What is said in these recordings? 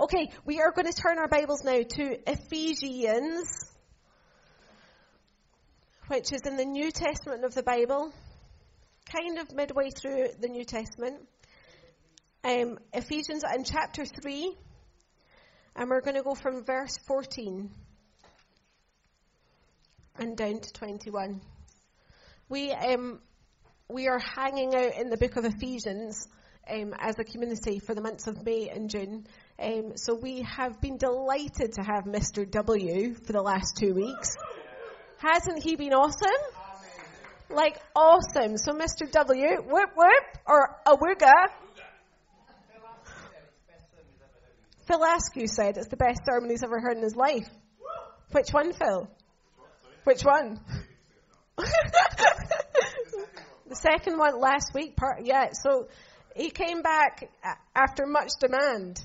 Okay, we are going to turn our Bibles now to Ephesians, which is in the New Testament of the Bible, kind of midway through the New Testament. Um, Ephesians in chapter 3, and we're going to go from verse 14 and down to 21. We, um, we are hanging out in the book of Ephesians um, as a community for the months of May and June. Um, so we have been delighted to have Mr. W for the last two weeks. Hasn't he been awesome? Like awesome. So Mr. W, whoop whoop, or awooga. Phil Askew said it's the best sermon he's ever heard in his life. Which one, Phil? Which one? the second one last week. Part, yeah. So he came back after much demand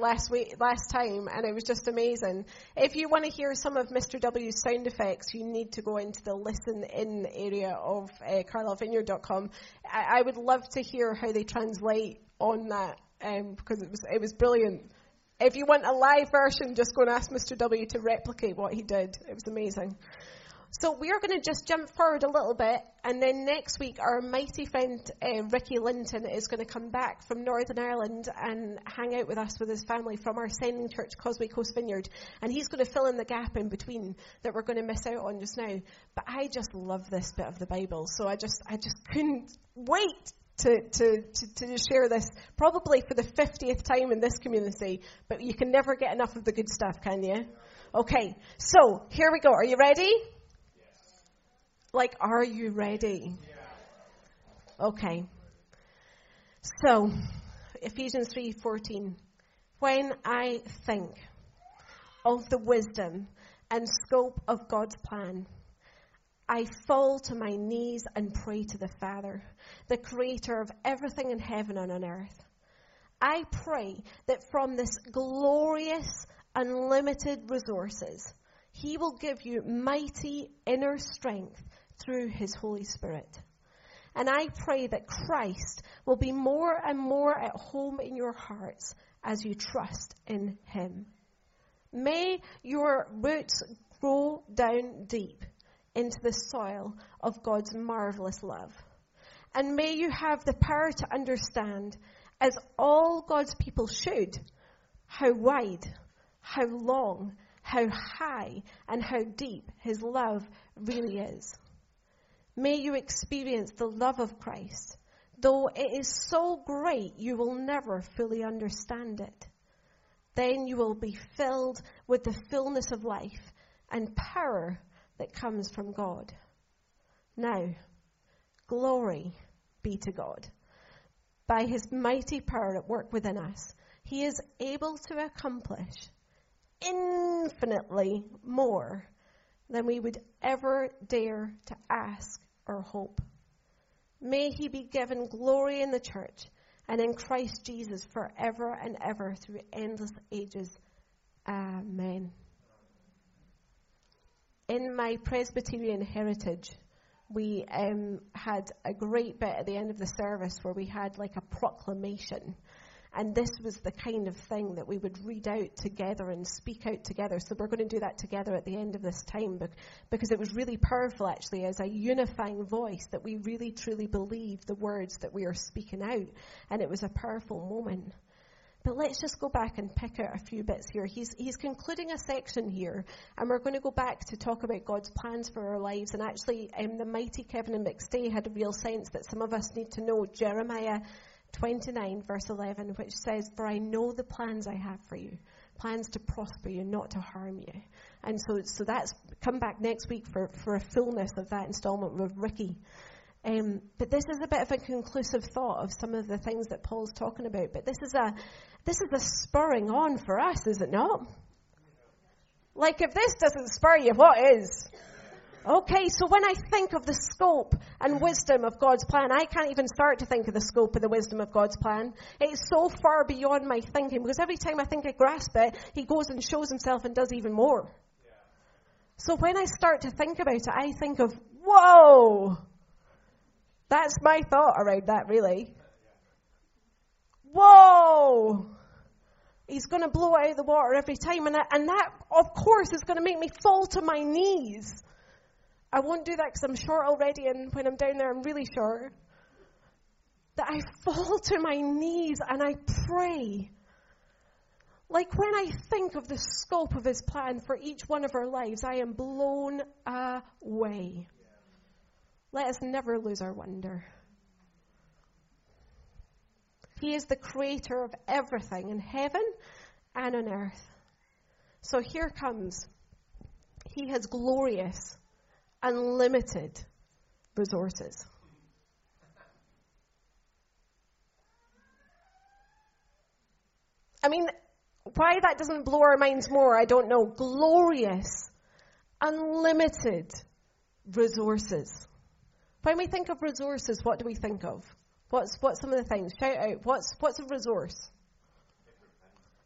last week, last time, and it was just amazing. If you want to hear some of Mr. W's sound effects, you need to go into the listen in area of uh. I, I would love to hear how they translate on that um, because it was it was brilliant. If you want a live version, just go and ask Mr. W to replicate what he did. It was amazing. So we are going to just jump forward a little bit, and then next week our mighty friend uh, Ricky Linton is going to come back from Northern Ireland and hang out with us with his family from our sending church, Causeway Coast Vineyard, and he's going to fill in the gap in between that we're going to miss out on just now. But I just love this bit of the Bible, so I just I just couldn't wait to, to, to, to, share this, probably for the 50th time in this community, but you can never get enough of the good stuff, can you? Okay, so here we go. Are you ready? Like, are you ready? Okay. So, Ephesians 3:14. When I think of the wisdom and scope of God's plan, I fall to my knees and pray to the Father, the creator of everything in heaven and on earth. I pray that from this glorious, unlimited resources, He will give you mighty inner strength through His Holy Spirit. And I pray that Christ will be more and more at home in your hearts as you trust in Him. May your roots grow down deep into the soil of God's marvelous love. And may you have the power to understand, as all God's people should, how wide, how long, how high, and how deep His love really is. May you experience the love of Christ, though it is so great you will never fully understand it. Then you will be filled with the fullness of life and power that comes from God. Now, glory be to God. By his mighty power at work within us, he is able to accomplish infinitely more than we would ever dare to ask our hope. May he be given glory in the church and in Christ Jesus forever and ever through endless ages. Amen. In my Presbyterian heritage, we um, had a great bit at the end of the service where we had like a proclamation and this was the kind of thing that we would read out together and speak out together. So we're going to do that together at the end of this time because it was really powerful actually as a unifying voice that we really truly believe the words that we are speaking out. And it was a powerful moment. But let's just go back and pick out a few bits here. He's, he's concluding a section here, and we're going to go back to talk about God's plans for our lives. And actually, um, the mighty Kevin and McStay had a real sense that some of us need to know Jeremiah 29, verse 11, which says, For I know the plans I have for you, plans to prosper you, not to harm you. And so, so that's come back next week for, for a fullness of that installment with Ricky. Um, but this is a bit of a conclusive thought of some of the things that Paul's talking about. But this is a this is a spurring on for us, is it not? Like if this doesn't spur you, what is? Okay, so when I think of the scope and wisdom of God's plan, I can't even start to think of the scope and the wisdom of God's plan. It's so far beyond my thinking because every time I think I grasp it, He goes and shows Himself and does even more. So when I start to think about it, I think of, whoa! That's my thought around that, really. Whoa! He's going to blow out of the water every time. And, I, and that, of course, is going to make me fall to my knees. I won't do that because I'm short already, and when I'm down there, I'm really short. That I fall to my knees and I pray. Like when I think of the scope of His plan for each one of our lives, I am blown away. Let us never lose our wonder. He is the creator of everything in heaven and on earth. So here comes. He has glorious, unlimited resources. I mean, why that doesn't blow our minds more, I don't know. Glorious, unlimited resources. When we think of resources, what do we think of? What's, what's some of the things? Shout out. What's, what's a resource?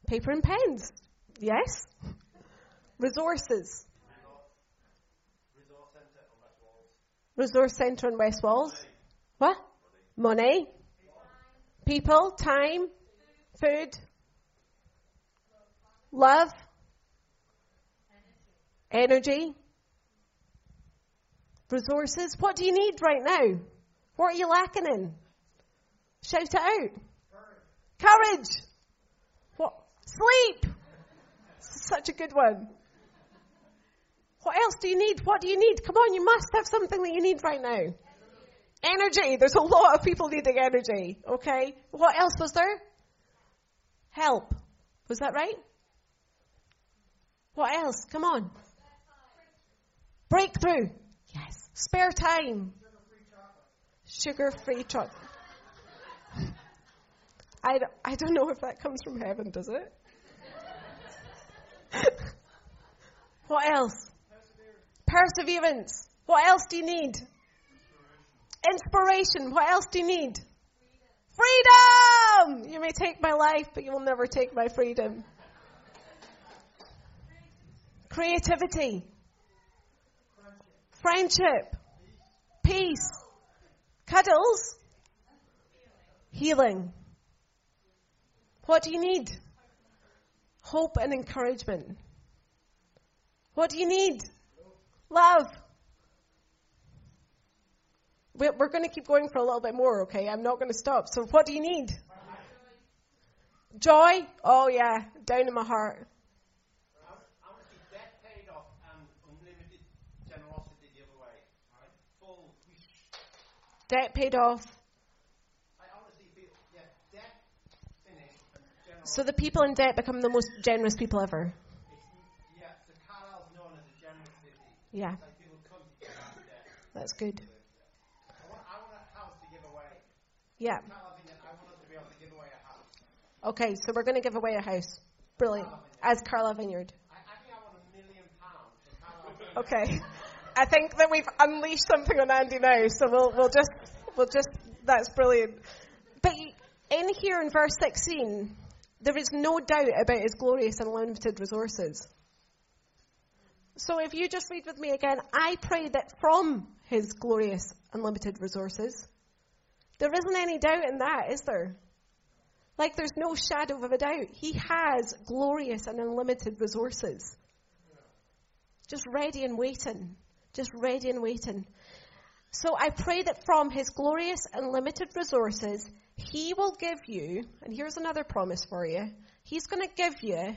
Paper and pens. Yes. Resources. Resource Centre in West Walls. What? Money. People, time, food, love, energy, resources. What do you need right now? What are you lacking in? Shout it out. Courage. Courage. What? Sleep. Such a good one. What else do you need? What do you need? Come on, you must have something that you need right now. Energy. There's a lot of people needing energy. Okay. What else was there? Help. Was that right? What else? Come on. Breakthrough. Yes. Spare time. Sugar free chocolate. I, I don't know if that comes from heaven, does it? what else? Perseverance. What else do you need? Inspiration. What else do you need? Freedom! You may take my life, but you will never take my freedom. Creativity. Friendship. Peace. Cuddles. Healing. What do you need? Hope and encouragement. What do you need? Love. We're going to keep going for a little bit more, okay? I'm not going to stop. So, what do you need? Joy? Oh, yeah, down in my heart. Debt paid off. So the people in debt become the most generous people ever. Yeah, the Carlisle is known as a generous city. Yeah. Like people come to That's good. I want, I want a house to give away. Yeah. I want us to be able to give away a house. Okay, so we're going to give away a house. Brilliant. As Carla Vineyard. I, I think I want a million pounds. Okay. I think that we've unleashed something on Andy now, so we'll we'll just we'll just that's brilliant. But in here in verse 16, there is no doubt about his glorious and unlimited resources. So if you just read with me again, I pray that from his glorious unlimited resources, there isn't any doubt in that, is there? Like there's no shadow of a doubt. He has glorious and unlimited resources. Just ready and waiting. Just ready and waiting. So I pray that from his glorious and limited resources, he will give you, and here's another promise for you, he's going to give you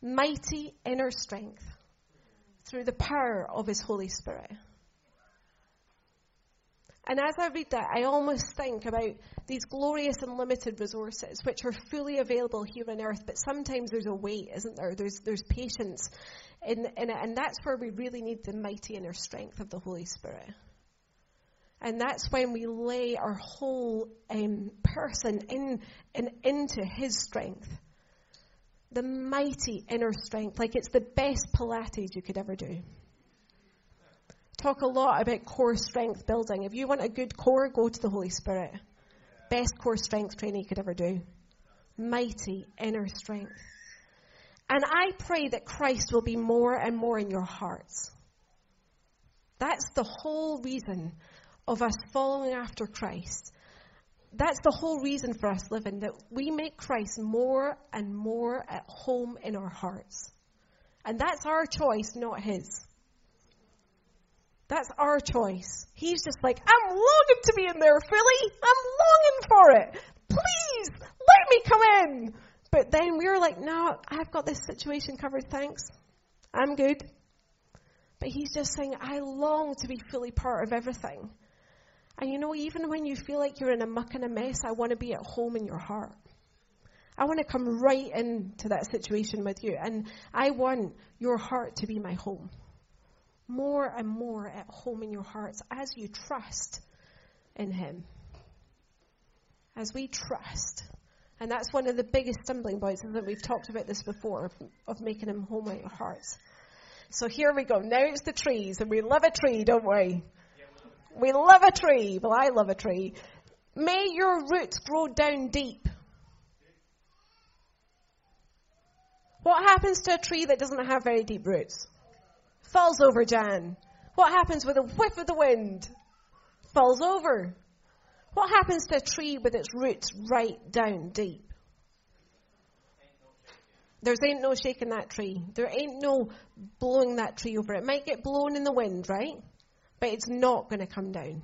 mighty inner strength through the power of his Holy Spirit. And as I read that, I almost think about these glorious and limited resources, which are fully available here on earth, but sometimes there's a wait, isn't there? There's, there's patience in, in it, and that's where we really need the mighty inner strength of the Holy Spirit. And that's when we lay our whole um, person in, in, into His strength. The mighty inner strength, like it's the best Pilates you could ever do. Talk a lot about core strength building. If you want a good core, go to the Holy Spirit. Best core strength training you could ever do. Mighty inner strength. And I pray that Christ will be more and more in your hearts. That's the whole reason of us following after Christ. That's the whole reason for us living, that we make Christ more and more at home in our hearts. And that's our choice, not his. That's our choice. He's just like, I'm longing to be in there, Philly. I'm longing for it. Please, let me come in. But then we were like, no, I've got this situation covered, thanks. I'm good. But he's just saying, I long to be fully part of everything. And you know, even when you feel like you're in a muck and a mess, I want to be at home in your heart. I want to come right into that situation with you. And I want your heart to be my home. More and more at home in your hearts as you trust in Him. As we trust. And that's one of the biggest stumbling blocks, is that we've talked about this before, of, of making Him home in your hearts. So here we go. Now it's the trees, and we love a tree, don't we? We love a tree. Well, I love a tree. May your roots grow down deep. What happens to a tree that doesn't have very deep roots? Falls over, Jan. What happens with a whiff of the wind? Falls over. What happens to a tree with its roots right down deep? There's ain't no shaking that tree. There ain't no blowing that tree over. It might get blown in the wind, right? But it's not going to come down.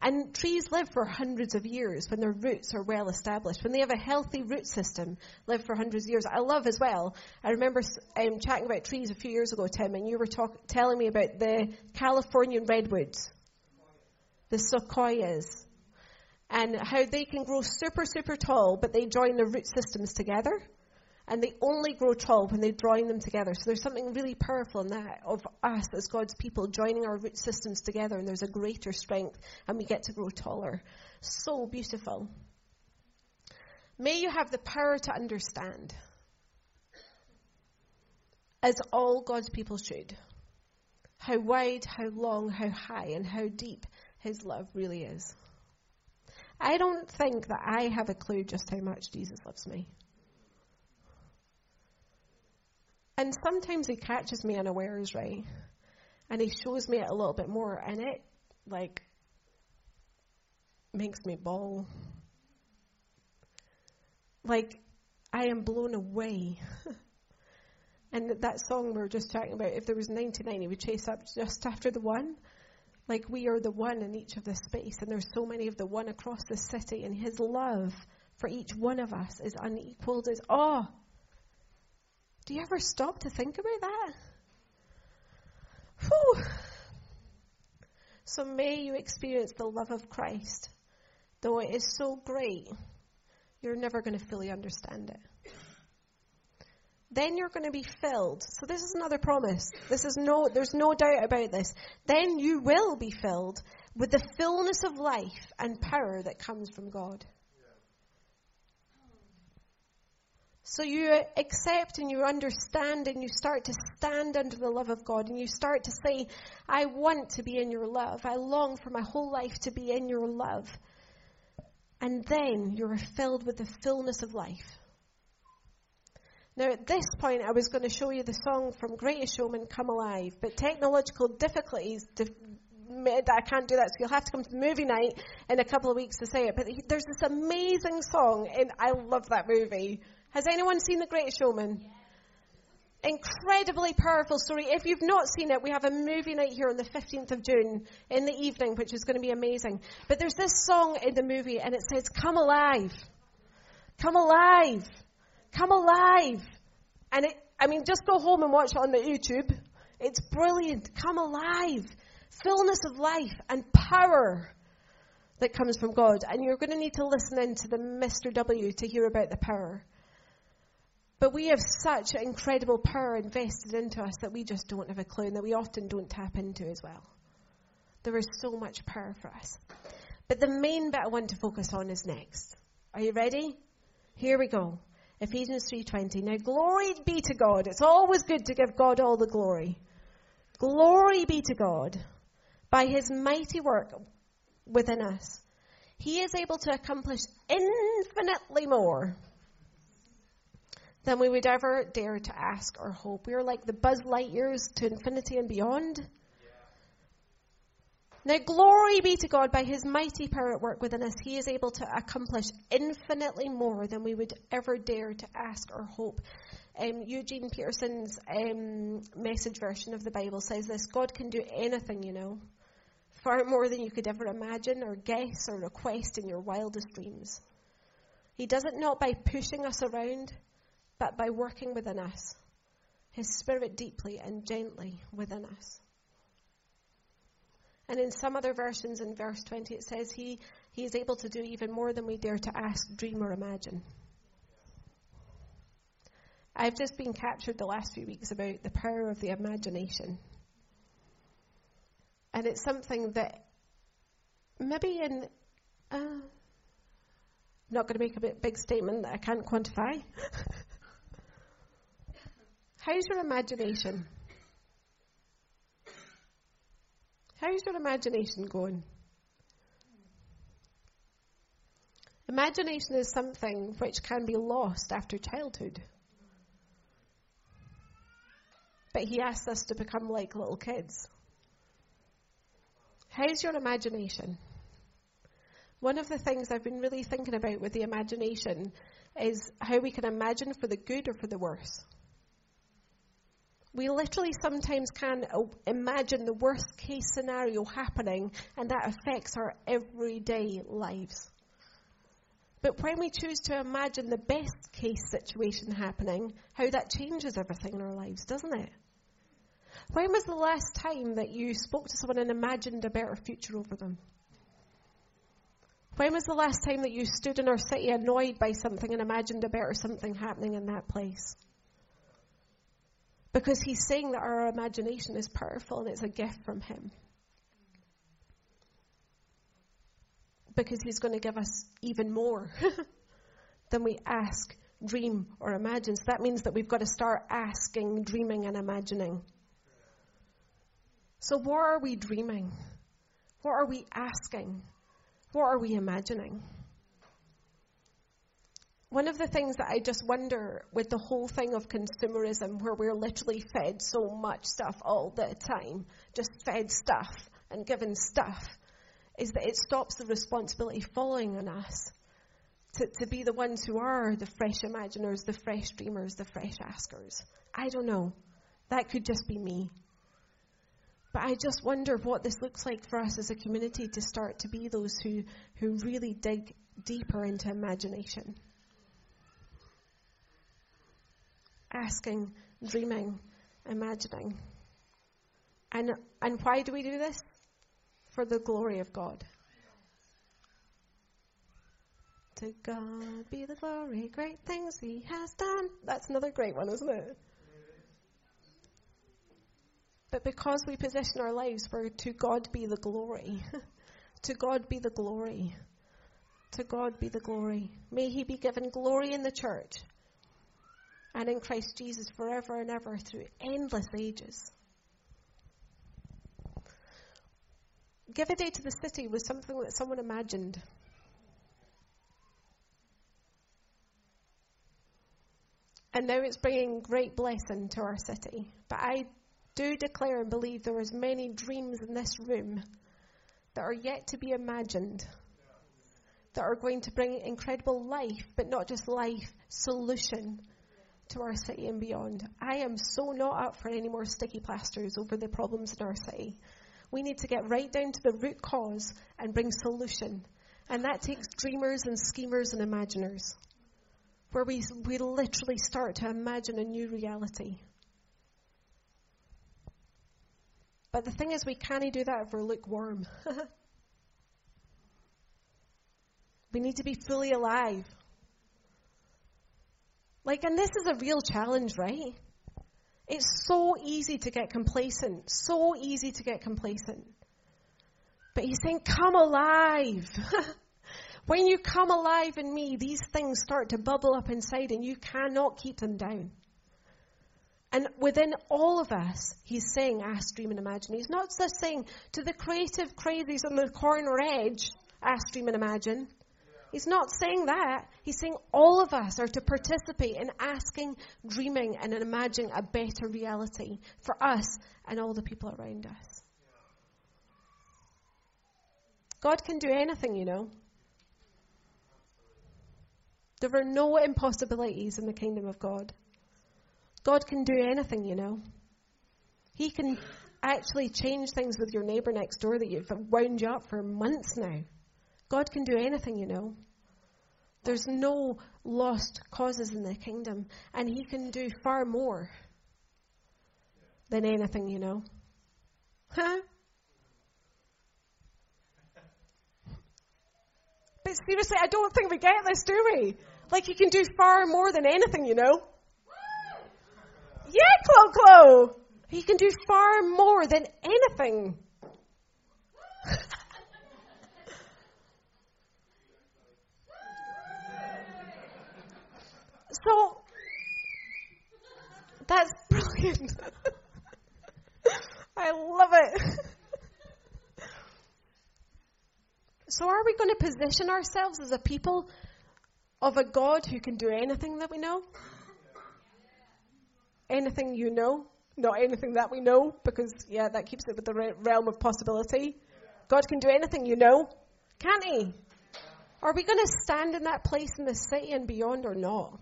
And trees live for hundreds of years when their roots are well established. When they have a healthy root system, live for hundreds of years. I love as well. I remember um, chatting about trees a few years ago, Tim, and you were talk- telling me about the Californian redwoods, the sequoias, and how they can grow super, super tall, but they join their root systems together and they only grow tall when they join them together. So there's something really powerful in that of us as God's people joining our root systems together, and there's a greater strength, and we get to grow taller. So beautiful. May you have the power to understand, as all God's people should, how wide, how long, how high, and how deep His love really is. I don't think that I have a clue just how much Jesus loves me. And sometimes he catches me unawares, right? And he shows me it a little bit more, and it, like, makes me bawl. Like, I am blown away. and that song we were just talking about, if there was 99, he would chase up just after the one. Like, we are the one in each of this space, and there's so many of the one across the city, and his love for each one of us is unequaled. Is oh, do you ever stop to think about that? Whew. So may you experience the love of Christ. Though it is so great, you're never going to fully understand it. Then you're going to be filled. So this is another promise. This is no, there's no doubt about this. Then you will be filled with the fullness of life and power that comes from God. So you accept and you understand and you start to stand under the love of God and you start to say, I want to be in your love. I long for my whole life to be in your love. And then you're filled with the fullness of life. Now, at this point, I was going to show you the song from Greatest Showman, Come Alive, but technological difficulties that I can't do that, so you'll have to come to the movie night in a couple of weeks to say it. But there's this amazing song, and I love that movie. Has anyone seen The Greatest Showman? Incredibly powerful story. If you've not seen it, we have a movie night here on the 15th of June in the evening, which is going to be amazing. But there's this song in the movie, and it says, Come alive. Come alive. Come alive. And it, I mean, just go home and watch it on the YouTube. It's brilliant. Come alive. Fullness of life and power that comes from God. And you're going to need to listen in to the Mr. W to hear about the power. But we have such incredible power invested into us that we just don't have a clue and that we often don't tap into as well. There is so much power for us. But the main bit I want to focus on is next. Are you ready? Here we go. Ephesians 3:20. Now glory be to God. It's always good to give God all the glory. Glory be to God by his mighty work within us. He is able to accomplish infinitely more than we would ever dare to ask or hope. We are like the Buzz Lightyears to infinity and beyond. Now, glory be to God by his mighty power at work within us. He is able to accomplish infinitely more than we would ever dare to ask or hope. Um, Eugene Peterson's um, message version of the Bible says this God can do anything, you know, far more than you could ever imagine or guess or request in your wildest dreams. He does it not by pushing us around, but by working within us, his spirit deeply and gently within us. And in some other versions, in verse 20, it says he, he is able to do even more than we dare to ask, dream, or imagine. I've just been captured the last few weeks about the power of the imagination. And it's something that maybe in. Uh, not going to make a big statement that I can't quantify. How's your imagination? How's your imagination going? Imagination is something which can be lost after childhood. But he asks us to become like little kids. How's your imagination? One of the things I've been really thinking about with the imagination is how we can imagine for the good or for the worse. We literally sometimes can oh, imagine the worst case scenario happening, and that affects our everyday lives. But when we choose to imagine the best case situation happening, how that changes everything in our lives, doesn't it? When was the last time that you spoke to someone and imagined a better future over them? When was the last time that you stood in our city annoyed by something and imagined a better something happening in that place? Because he's saying that our imagination is powerful and it's a gift from him. Because he's going to give us even more than we ask, dream, or imagine. So that means that we've got to start asking, dreaming, and imagining. So, what are we dreaming? What are we asking? What are we imagining? One of the things that I just wonder with the whole thing of consumerism, where we're literally fed so much stuff all the time, just fed stuff and given stuff, is that it stops the responsibility falling on us to, to be the ones who are the fresh imaginers, the fresh dreamers, the fresh askers. I don't know. That could just be me. But I just wonder what this looks like for us as a community to start to be those who, who really dig deeper into imagination. Asking, dreaming, imagining. And, and why do we do this? For the glory of God. To God be the glory, great things He has done. That's another great one, isn't it? But because we position our lives for to God be the glory, to God be the glory, to God be the glory. May He be given glory in the church and in Christ Jesus forever and ever through endless ages. Give a day to the city was something that someone imagined. And now it's bringing great blessing to our city. But I do declare and believe there is many dreams in this room that are yet to be imagined that are going to bring incredible life, but not just life, solution to our city and beyond. I am so not up for any more sticky plasters over the problems in our city. We need to get right down to the root cause and bring solution. And that takes dreamers and schemers and imaginers, where we, we literally start to imagine a new reality. But the thing is, we can't do that if we're lukewarm. we need to be fully alive. Like, and this is a real challenge, right? It's so easy to get complacent, so easy to get complacent. But he's saying, come alive. when you come alive in me, these things start to bubble up inside and you cannot keep them down. And within all of us, he's saying, ask, dream, and imagine. He's not just saying to the creative crazies on the corner edge, ask, dream, and imagine. He's not saying that. He's saying all of us are to participate in asking, dreaming, and imagining a better reality for us and all the people around us. God can do anything, you know. There are no impossibilities in the kingdom of God. God can do anything, you know. He can actually change things with your neighbor next door that you've wound you up for months now. God can do anything, you know. There's no lost causes in the kingdom, and He can do far more than anything, you know. Huh? But seriously, I don't think we get this, do we? Like He can do far more than anything, you know. Yeah, Clo Clo! He can do far more than anything. So, that's brilliant. I love it. so, are we going to position ourselves as a people of a God who can do anything that we know? Anything you know? Not anything that we know, because, yeah, that keeps it with the realm of possibility. God can do anything you know, can't He? Are we going to stand in that place in the city and beyond or not?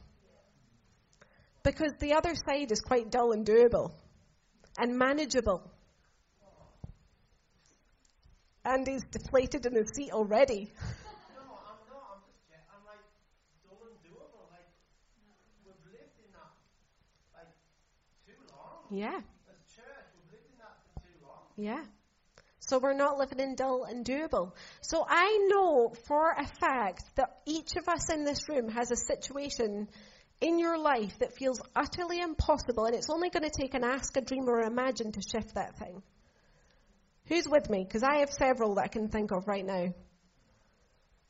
Because the other side is quite dull and doable and manageable. And he's deflated in his seat already. No, I'm not. I'm just, I'm like, dull and doable. Like, we've lived in that, like, too long. Yeah. As church, we've lived in that for too long. Yeah. So we're not living in dull and doable. So I know for a fact that each of us in this room has a situation in your life that feels utterly impossible, and it's only going to take an ask, a dream, or imagine to shift that thing. Who's with me? Because I have several that I can think of right now.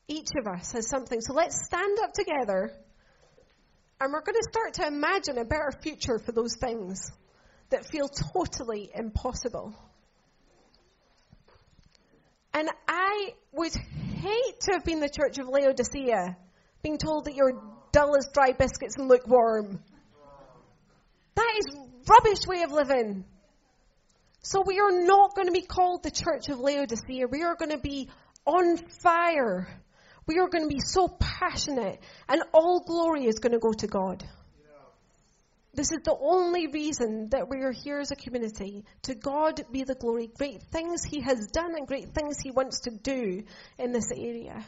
Each of us has something. So let's stand up together and we're going to start to imagine a better future for those things that feel totally impossible. And I would hate to have been the church of Laodicea, being told that you're dull as dry biscuits and lukewarm. That is rubbish way of living. So we are not going to be called the church of Laodicea. We are going to be on fire. We are going to be so passionate, and all glory is going to go to God. This is the only reason that we are here as a community. To God be the glory. Great things He has done and great things He wants to do in this area.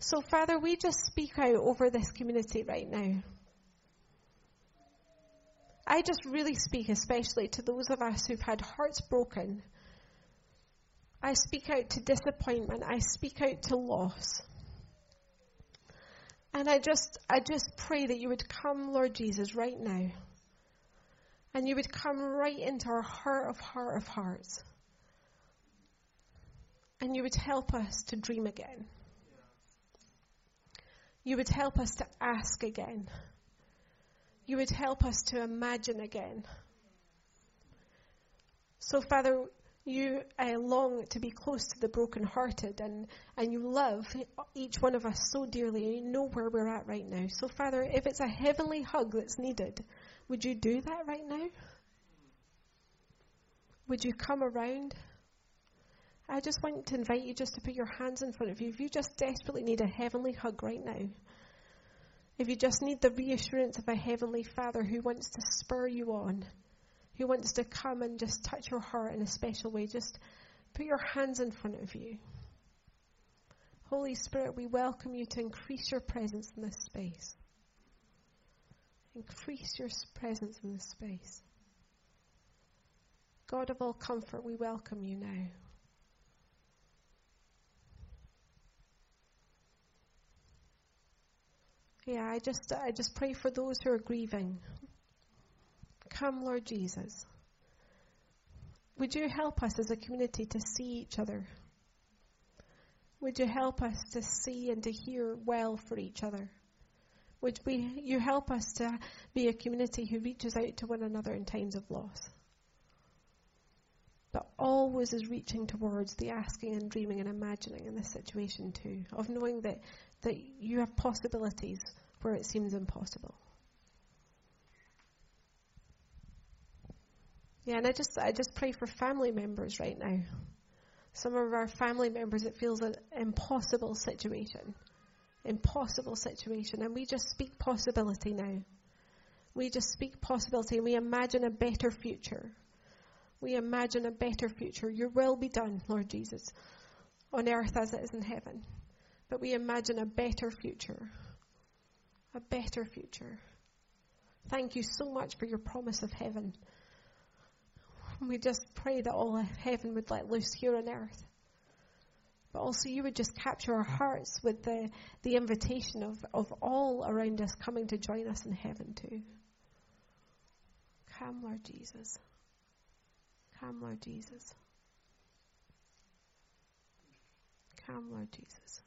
So, Father, we just speak out over this community right now. I just really speak especially to those of us who've had hearts broken. I speak out to disappointment. I speak out to loss. And I just, I just pray that you would come, Lord Jesus, right now. And you would come right into our heart of heart of hearts. And you would help us to dream again. You would help us to ask again you would help us to imagine again. So, Father, you uh, long to be close to the brokenhearted and, and you love each one of us so dearly you know where we're at right now. So, Father, if it's a heavenly hug that's needed, would you do that right now? Would you come around? I just want to invite you just to put your hands in front of you. If you just desperately need a heavenly hug right now, if you just need the reassurance of a Heavenly Father who wants to spur you on, who wants to come and just touch your heart in a special way, just put your hands in front of you. Holy Spirit, we welcome you to increase your presence in this space. Increase your presence in this space. God of all comfort, we welcome you now. Yeah, I just I just pray for those who are grieving. Come, Lord Jesus. Would you help us as a community to see each other? Would you help us to see and to hear well for each other? Would we, you help us to be a community who reaches out to one another in times of loss? But always is reaching towards the asking and dreaming and imagining in this situation too, of knowing that that you have possibilities where it seems impossible. Yeah, and I just I just pray for family members right now Some of our family members, it feels an impossible situation. Impossible situation. And we just speak possibility now. We just speak possibility and we imagine a better future. We imagine a better future. Your will be done, Lord Jesus, on earth as it is in heaven. But we imagine a better future. A better future. Thank you so much for your promise of heaven. We just pray that all heaven would let loose here on earth. But also you would just capture our hearts with the, the invitation of, of all around us coming to join us in heaven too. Come, Lord Jesus. Come, Lord Jesus. Come, Lord Jesus.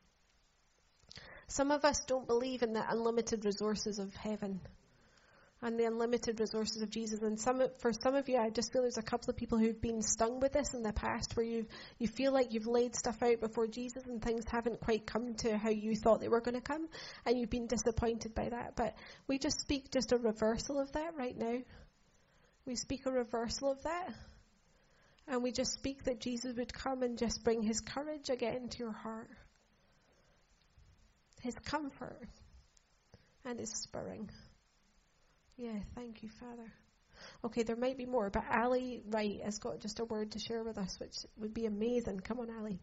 Some of us don't believe in the unlimited resources of heaven and the unlimited resources of Jesus. And some, for some of you, I just feel there's a couple of people who've been stung with this in the past, where you you feel like you've laid stuff out before Jesus and things haven't quite come to how you thought they were going to come, and you've been disappointed by that. But we just speak just a reversal of that right now. We speak a reversal of that. And we just speak that Jesus would come and just bring his courage again to your heart, his comfort, and his spurring. Yeah, thank you, Father. Okay, there might be more, but Ali Wright has got just a word to share with us, which would be amazing. Come on, Ali.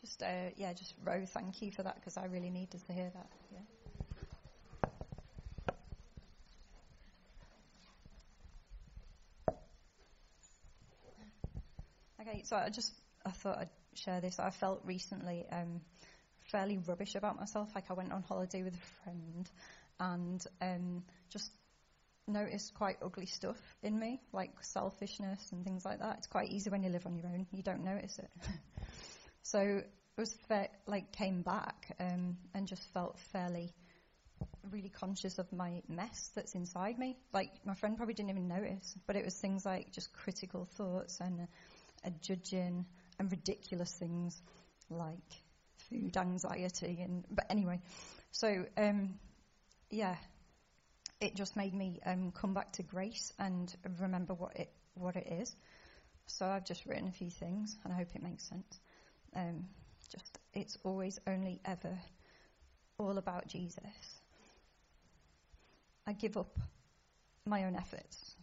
Just uh, yeah, just Ro, thank you for that because I really needed to hear that. Yeah. Okay, so I just I thought I'd share this. I felt recently um, fairly rubbish about myself. Like I went on holiday with a friend and um, just noticed quite ugly stuff in me, like selfishness and things like that. It's quite easy when you live on your own; you don't notice it. so it was like came back um, and just felt fairly really conscious of my mess that's inside me. Like my friend probably didn't even notice, but it was things like just critical thoughts and judging and ridiculous things like food anxiety and but anyway. So um, yeah it just made me um, come back to grace and remember what it what it is. So I've just written a few things and I hope it makes sense. Um, just it's always only ever all about Jesus. I give up my own efforts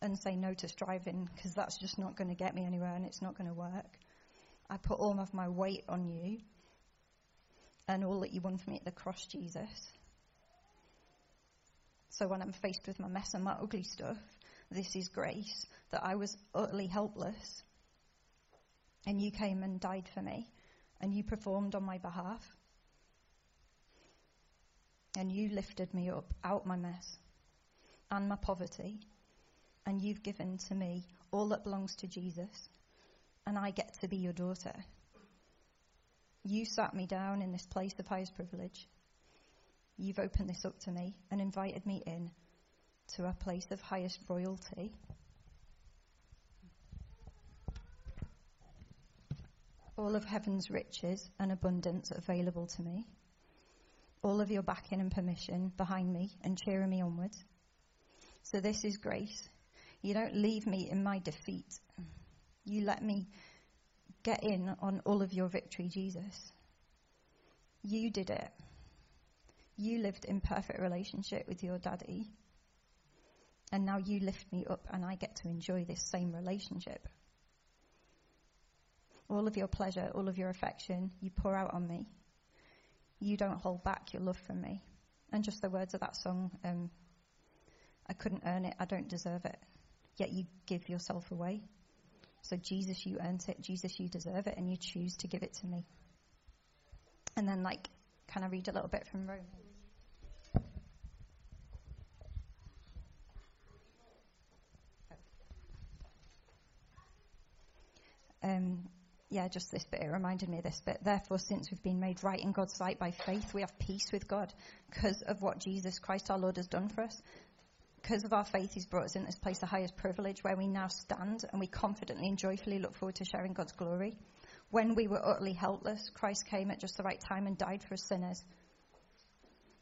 and say no to striving because that's just not going to get me anywhere and it's not going to work. I put all of my weight on you and all that you want for me at the cross, Jesus. So when I'm faced with my mess and my ugly stuff, this is grace that I was utterly helpless. And you came and died for me, and you performed on my behalf. And you lifted me up out my mess and my poverty, and you've given to me all that belongs to Jesus and I get to be your daughter. You sat me down in this place of highest privilege. You've opened this up to me and invited me in to a place of highest royalty. All of heaven's riches and abundance available to me. All of your backing and permission behind me and cheering me onwards. So this is grace. You don't leave me in my defeat. You let me get in on all of your victory, Jesus. You did it. You lived in perfect relationship with your daddy. And now you lift me up and I get to enjoy this same relationship. All of your pleasure, all of your affection, you pour out on me. You don't hold back your love from me. And just the words of that song, um, I couldn't earn it, I don't deserve it. Yet you give yourself away. So, Jesus, you earned it. Jesus, you deserve it, and you choose to give it to me. And then, like, can I read a little bit from Romans? Um, yeah, just this bit. It reminded me of this bit. Therefore, since we've been made right in God's sight by faith, we have peace with God because of what Jesus Christ our Lord has done for us because of our faith, He's brought us in this place of highest privilege where we now stand and we confidently and joyfully look forward to sharing God's glory. When we were utterly helpless, Christ came at just the right time and died for us sinners.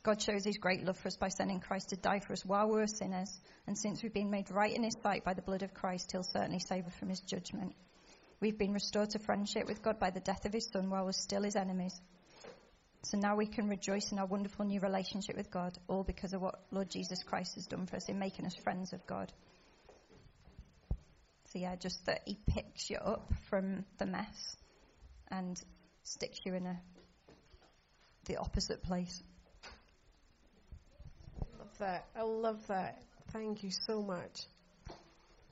God shows his great love for us by sending Christ to die for us while we were sinners. And since we've been made right in his sight by the blood of Christ, he'll certainly save us from his judgment. We've been restored to friendship with God by the death of his son while we're still his enemies. So now we can rejoice in our wonderful new relationship with God, all because of what Lord Jesus Christ has done for us in making us friends of God. So yeah, just that he picks you up from the mess and sticks you in a the opposite place. love that. I love that. Thank you so much.